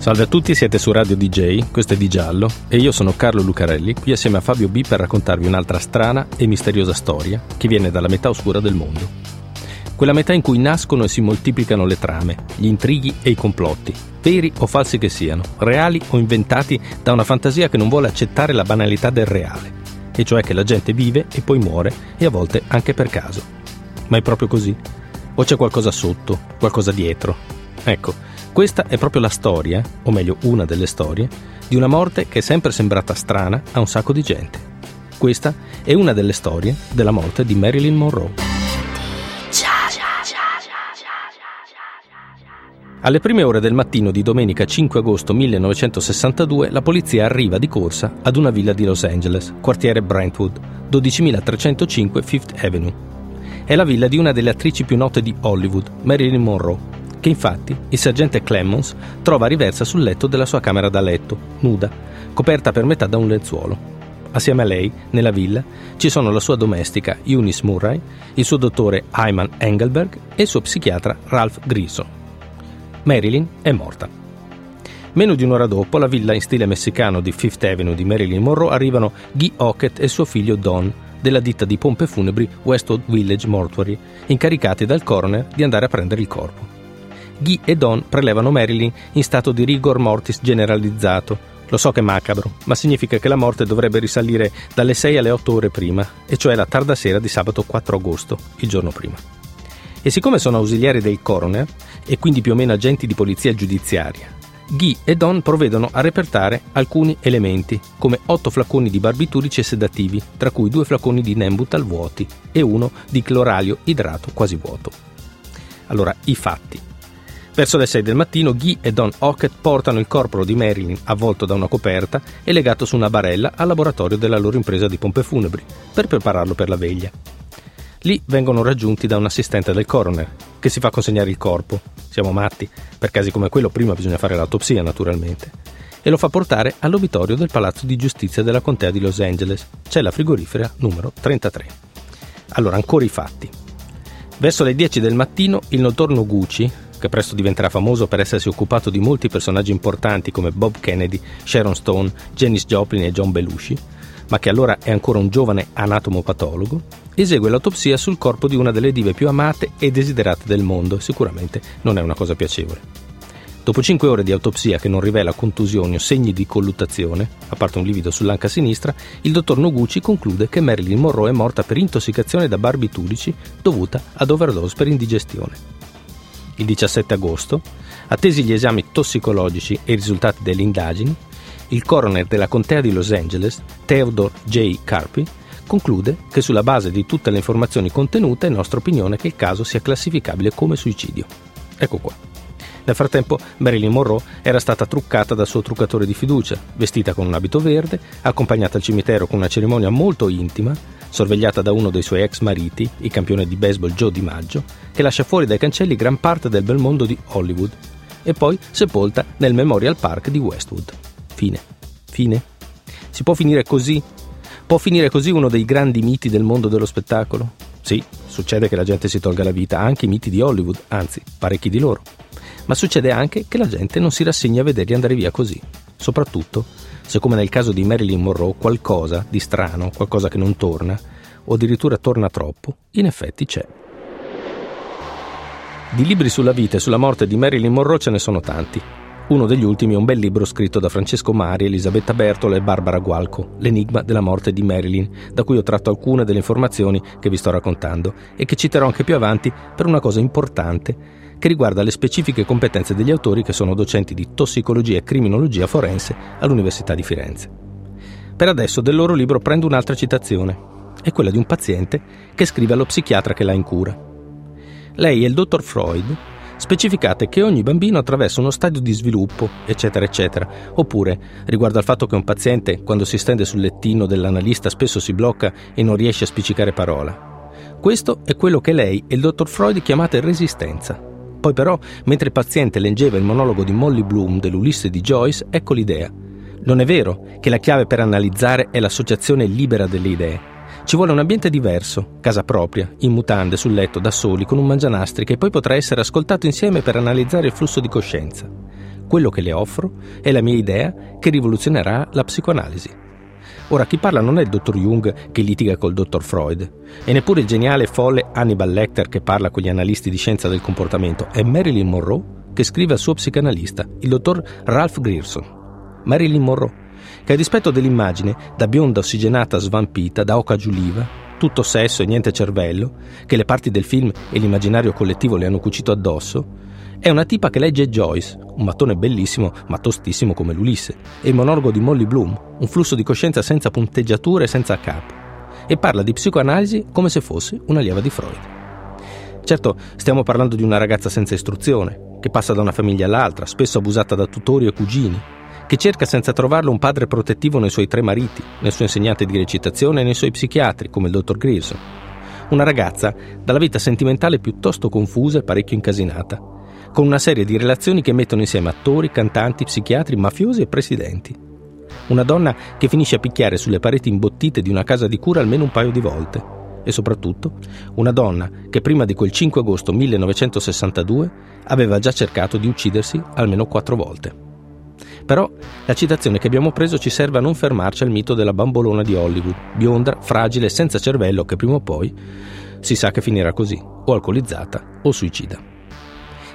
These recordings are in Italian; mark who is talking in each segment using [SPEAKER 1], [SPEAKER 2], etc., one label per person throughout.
[SPEAKER 1] Salve a tutti, siete su Radio DJ, questo è Di Giallo e io sono Carlo Lucarelli, qui assieme a Fabio B per raccontarvi un'altra strana e misteriosa storia che viene dalla metà oscura del mondo. Quella metà in cui nascono e si moltiplicano le trame, gli intrighi e i complotti, veri o falsi che siano, reali o inventati da una fantasia che non vuole accettare la banalità del reale, e cioè che la gente vive e poi muore e a volte anche per caso. Ma è proprio così? O c'è qualcosa sotto, qualcosa dietro? Ecco, questa è proprio la storia, o meglio una delle storie, di una morte che è sempre sembrata strana a un sacco di gente. Questa è una delle storie della morte di Marilyn Monroe. Alle prime ore del mattino di domenica 5 agosto 1962 la polizia arriva di corsa ad una villa di Los Angeles, quartiere Brentwood, 12305 Fifth Avenue. È la villa di una delle attrici più note di Hollywood, Marilyn Monroe, che infatti il sergente Clemons trova riversa sul letto della sua camera da letto, nuda, coperta per metà da un lenzuolo. Assieme a lei, nella villa, ci sono la sua domestica Eunice Murray, il suo dottore Ayman Engelberg e il suo psichiatra Ralph Griso. Marilyn è morta. Meno di un'ora dopo, alla villa in stile messicano di Fifth Avenue di Marilyn Monroe arrivano Guy Hockett e suo figlio Don, della ditta di pompe funebri Westwood Village Mortuary, incaricati dal coroner di andare a prendere il corpo. Guy e Don prelevano Marilyn in stato di rigor mortis generalizzato. Lo so che è macabro, ma significa che la morte dovrebbe risalire dalle 6 alle 8 ore prima, e cioè la tarda sera di sabato 4 agosto, il giorno prima. E siccome sono ausiliari del coroner, e quindi più o meno agenti di polizia giudiziaria, Guy e Don provvedono a repertare alcuni elementi, come 8 flaconi di barbiturici e sedativi, tra cui due flaconi di Nembutal vuoti e uno di cloralio idrato quasi vuoto. Allora, i fatti. Verso le 6 del mattino Guy e Don Hockett portano il corpo di Marilyn avvolto da una coperta e legato su una barella al laboratorio della loro impresa di pompe funebri per prepararlo per la veglia. Lì vengono raggiunti da un assistente del coroner che si fa consegnare il corpo. Siamo matti, per casi come quello prima bisogna fare l'autopsia naturalmente. E lo fa portare all'obitorio del Palazzo di Giustizia della Contea di Los Angeles. C'è la frigorifera numero 33. Allora, ancora i fatti. Verso le 10 del mattino il notorno Gucci, che presto diventerà famoso per essersi occupato di molti personaggi importanti come Bob Kennedy, Sharon Stone, Janis Joplin e John Belushi, ma che allora è ancora un giovane anatomopatologo, esegue l'autopsia sul corpo di una delle dive più amate e desiderate del mondo e sicuramente non è una cosa piacevole. Dopo cinque ore di autopsia che non rivela contusioni o segni di colluttazione, a parte un livido sull'anca sinistra, il dottor Noguchi conclude che Marilyn Monroe è morta per intossicazione da barbiturici dovuta ad overdose per indigestione il 17 agosto, attesi gli esami tossicologici e i risultati delle indagini, il coroner della contea di Los Angeles, Theodore J. Carpi, conclude che sulla base di tutte le informazioni contenute è nostra opinione che il caso sia classificabile come suicidio. Ecco qua. Nel frattempo Marilyn Monroe era stata truccata dal suo truccatore di fiducia, vestita con un abito verde, accompagnata al cimitero con una cerimonia molto intima, sorvegliata da uno dei suoi ex mariti, il campione di baseball Joe DiMaggio, che lascia fuori dai cancelli gran parte del bel mondo di Hollywood, e poi sepolta nel Memorial Park di Westwood. Fine. Fine? Si può finire così? Può finire così uno dei grandi miti del mondo dello spettacolo? Sì, succede che la gente si tolga la vita, anche i miti di Hollywood, anzi, parecchi di loro. Ma succede anche che la gente non si rassegna a vederli andare via così, soprattutto se come nel caso di Marilyn Monroe qualcosa di strano, qualcosa che non torna, o addirittura torna troppo, in effetti c'è. Di libri sulla vita e sulla morte di Marilyn Monroe ce ne sono tanti. Uno degli ultimi è un bel libro scritto da Francesco Mari, Elisabetta Bertola e Barbara Gualco, L'enigma della morte di Marilyn, da cui ho tratto alcune delle informazioni che vi sto raccontando e che citerò anche più avanti per una cosa importante che riguarda le specifiche competenze degli autori che sono docenti di tossicologia e criminologia forense all'Università di Firenze. Per adesso del loro libro prendo un'altra citazione, è quella di un paziente che scrive allo psichiatra che l'ha in cura. Lei e il dottor Freud specificate che ogni bambino attraversa uno stadio di sviluppo, eccetera, eccetera. Oppure, riguardo al fatto che un paziente, quando si stende sul lettino dell'analista, spesso si blocca e non riesce a spiccicare parola. Questo è quello che lei e il dottor Freud chiamate resistenza. Poi però, mentre il paziente leggeva il monologo di Molly Bloom dell'Ulisse di Joyce, ecco l'idea. Non è vero che la chiave per analizzare è l'associazione libera delle idee. Ci vuole un ambiente diverso, casa propria, in mutande, sul letto, da soli, con un mangianastri che poi potrà essere ascoltato insieme per analizzare il flusso di coscienza. Quello che le offro è la mia idea che rivoluzionerà la psicoanalisi. Ora, chi parla non è il dottor Jung che litiga col dottor Freud, e neppure il geniale e folle Hannibal Lecter che parla con gli analisti di scienza del comportamento, è Marilyn Monroe che scrive al suo psicanalista, il dottor Ralph Grierson. Marilyn Monroe, che a dispetto dell'immagine, da bionda ossigenata svampita, da oca giuliva, tutto sesso e niente cervello, che le parti del film e l'immaginario collettivo le hanno cucito addosso, è una tipa che legge Joyce, un mattone bellissimo ma tostissimo come l'Ulisse, e il monologo di Molly Bloom, un flusso di coscienza senza punteggiature e senza capo, e parla di psicoanalisi come se fosse un'allieva di Freud. Certo, stiamo parlando di una ragazza senza istruzione, che passa da una famiglia all'altra, spesso abusata da tutori e cugini, che cerca senza trovarlo un padre protettivo nei suoi tre mariti, nel suo insegnante di recitazione e nei suoi psichiatri, come il dottor Grierson. Una ragazza dalla vita sentimentale piuttosto confusa e parecchio incasinata, con una serie di relazioni che mettono insieme attori, cantanti, psichiatri, mafiosi e presidenti. Una donna che finisce a picchiare sulle pareti imbottite di una casa di cura almeno un paio di volte. E soprattutto una donna che prima di quel 5 agosto 1962 aveva già cercato di uccidersi almeno quattro volte. Però la citazione che abbiamo preso ci serve a non fermarci al mito della bambolona di Hollywood, bionda, fragile, senza cervello, che prima o poi si sa che finirà così, o alcolizzata o suicida.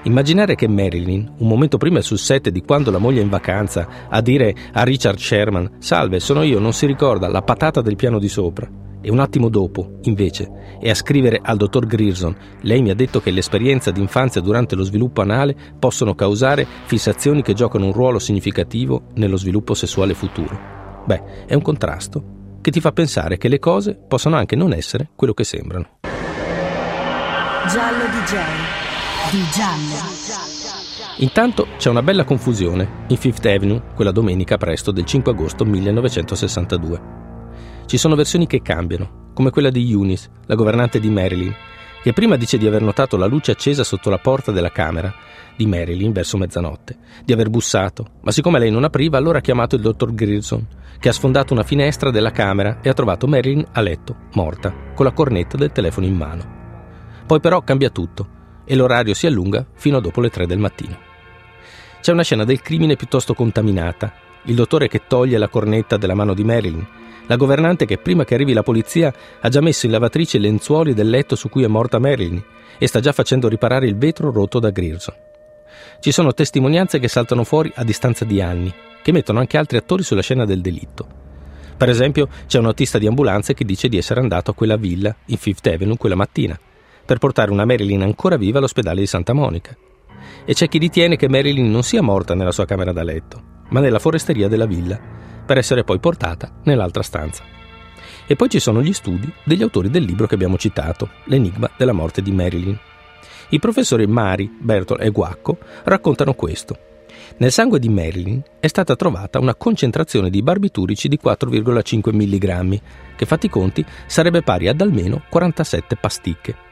[SPEAKER 1] Immaginare che Marilyn, un momento prima sul set di quando la moglie è in vacanza, a dire a Richard Sherman: Salve, sono io, non si ricorda, la patata del piano di sopra. E un attimo dopo, invece, è a scrivere al dottor Grierson: Lei mi ha detto che l'esperienza d'infanzia durante lo sviluppo anale possono causare fissazioni che giocano un ruolo significativo nello sviluppo sessuale futuro. Beh, è un contrasto che ti fa pensare che le cose possono anche non essere quello che sembrano.
[SPEAKER 2] Giallo DJ di giallo.
[SPEAKER 1] Intanto c'è una bella confusione in Fifth Avenue quella domenica presto del 5 agosto 1962. Ci sono versioni che cambiano, come quella di Eunice, la governante di Marilyn, che prima dice di aver notato la luce accesa sotto la porta della camera di Marilyn verso mezzanotte, di aver bussato, ma siccome lei non apriva, allora ha chiamato il dottor Grierson, che ha sfondato una finestra della camera e ha trovato Marilyn a letto, morta, con la cornetta del telefono in mano. Poi però cambia tutto e l'orario si allunga fino a dopo le 3 del mattino. C'è una scena del crimine piuttosto contaminata, il dottore che toglie la cornetta dalla mano di Marilyn, la governante che prima che arrivi la polizia ha già messo in lavatrice i lenzuoli del letto su cui è morta Marilyn e sta già facendo riparare il vetro rotto da Grierson. Ci sono testimonianze che saltano fuori a distanza di anni, che mettono anche altri attori sulla scena del delitto. Per esempio, c'è un autista di ambulanze che dice di essere andato a quella villa in Fifth Avenue quella mattina per portare una Marilyn ancora viva all'ospedale di Santa Monica. E c'è chi ritiene che Marilyn non sia morta nella sua camera da letto, ma nella foresteria della villa, per essere poi portata nell'altra stanza. E poi ci sono gli studi degli autori del libro che abbiamo citato, L'enigma della morte di Marilyn. I professori Mari, Bertol e Guacco raccontano questo. Nel sangue di Marilyn è stata trovata una concentrazione di barbiturici di 4,5 mg, che fatti i conti sarebbe pari ad almeno 47 pasticche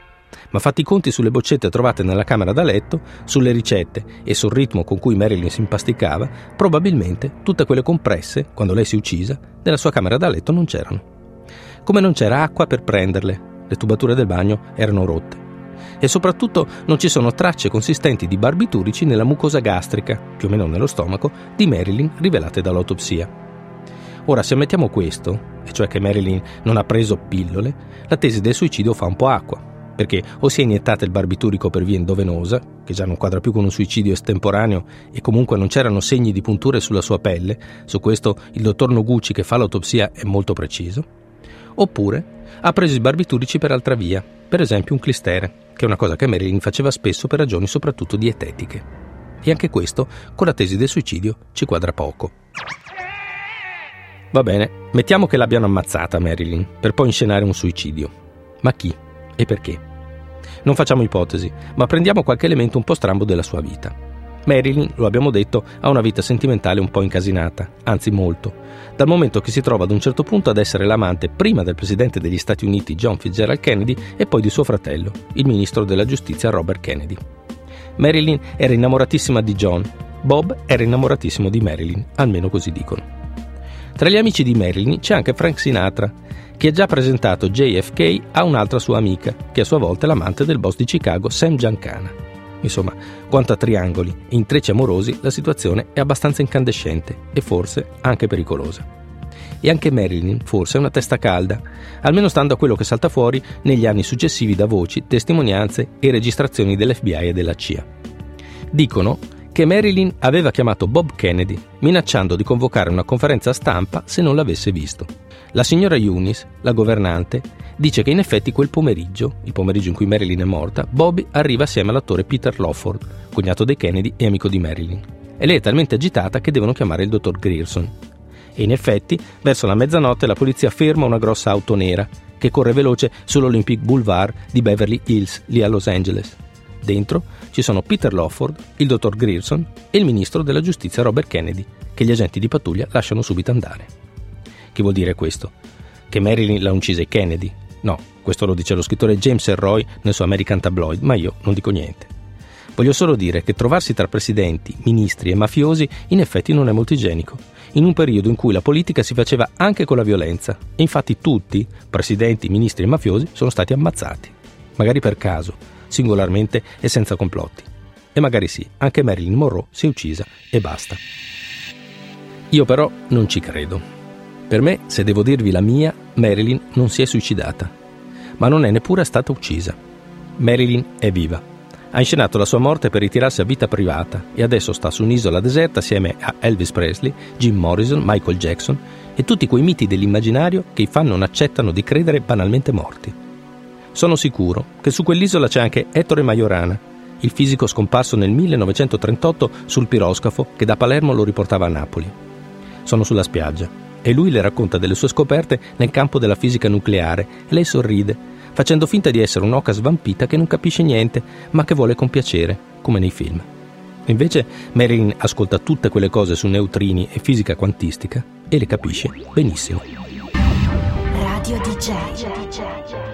[SPEAKER 1] ma fatti i conti sulle boccette trovate nella camera da letto, sulle ricette e sul ritmo con cui Marilyn si impasticava, probabilmente tutte quelle compresse, quando lei si uccisa, nella sua camera da letto non c'erano. Come non c'era acqua per prenderle, le tubature del bagno erano rotte. E soprattutto non ci sono tracce consistenti di barbiturici nella mucosa gastrica, più o meno nello stomaco, di Marilyn rivelate dall'autopsia. Ora, se ammettiamo questo, e cioè che Marilyn non ha preso pillole, la tesi del suicidio fa un po' acqua perché o si è iniettata il barbiturico per via endovenosa, che già non quadra più con un suicidio estemporaneo e comunque non c'erano segni di punture sulla sua pelle, su questo il dottor Noguchi che fa l'autopsia è molto preciso, oppure ha preso i barbiturici per altra via, per esempio un clistere, che è una cosa che Marilyn faceva spesso per ragioni soprattutto dietetiche. E anche questo, con la tesi del suicidio, ci quadra poco. Va bene, mettiamo che l'abbiano ammazzata Marilyn, per poi inscenare un suicidio. Ma chi? E perché. Non facciamo ipotesi, ma prendiamo qualche elemento un po' strambo della sua vita. Marilyn, lo abbiamo detto, ha una vita sentimentale un po' incasinata, anzi molto, dal momento che si trova ad un certo punto ad essere l'amante prima del presidente degli Stati Uniti John Fitzgerald Kennedy e poi di suo fratello, il ministro della giustizia Robert Kennedy. Marilyn era innamoratissima di John, Bob era innamoratissimo di Marilyn, almeno così dicono. Tra gli amici di Marilyn c'è anche Frank Sinatra, che ha già presentato JFK a un'altra sua amica, che a sua volta è l'amante del boss di Chicago Sam Giancana. Insomma, quanto a triangoli e intrecci amorosi, la situazione è abbastanza incandescente e forse anche pericolosa. E anche Marilyn forse è una testa calda, almeno stando a quello che salta fuori negli anni successivi da voci, testimonianze e registrazioni dell'FBI e della CIA. Dicono che Marilyn aveva chiamato Bob Kennedy, minacciando di convocare una conferenza stampa se non l'avesse visto. La signora Eunice, la governante, dice che in effetti quel pomeriggio, il pomeriggio in cui Marilyn è morta, Bobby arriva assieme all'attore Peter Lawford, cognato dei Kennedy e amico di Marilyn. E lei è talmente agitata che devono chiamare il dottor Grierson. E in effetti, verso la mezzanotte, la polizia ferma una grossa auto nera che corre veloce sull'Olympic Boulevard di Beverly Hills, lì a Los Angeles. Dentro ci sono Peter Lawford, il dottor Grierson e il ministro della giustizia Robert Kennedy, che gli agenti di pattuglia lasciano subito andare. Che vuol dire questo? Che Marilyn l'ha uccisa Kennedy? No, questo lo dice lo scrittore James Elroy nel suo American Tabloid, ma io non dico niente. Voglio solo dire che trovarsi tra presidenti, ministri e mafiosi in effetti non è molto igienico, in un periodo in cui la politica si faceva anche con la violenza e infatti tutti, presidenti, ministri e mafiosi, sono stati ammazzati. Magari per caso, singolarmente e senza complotti. E magari sì, anche Marilyn Monroe si è uccisa e basta. Io però non ci credo. Per me, se devo dirvi la mia, Marilyn non si è suicidata, ma non è neppure stata uccisa. Marilyn è viva. Ha inscenato la sua morte per ritirarsi a vita privata e adesso sta su un'isola deserta assieme a Elvis Presley, Jim Morrison, Michael Jackson e tutti quei miti dell'immaginario che i fan non accettano di credere banalmente morti. Sono sicuro che su quell'isola c'è anche Ettore Majorana, il fisico scomparso nel 1938 sul piroscafo che da Palermo lo riportava a Napoli. Sono sulla spiaggia e lui le racconta delle sue scoperte nel campo della fisica nucleare e lei sorride, facendo finta di essere un'oca svampita che non capisce niente ma che vuole compiacere, come nei film. Invece Marilyn ascolta tutte quelle cose su neutrini e fisica quantistica e le capisce benissimo.
[SPEAKER 2] Radio DJ.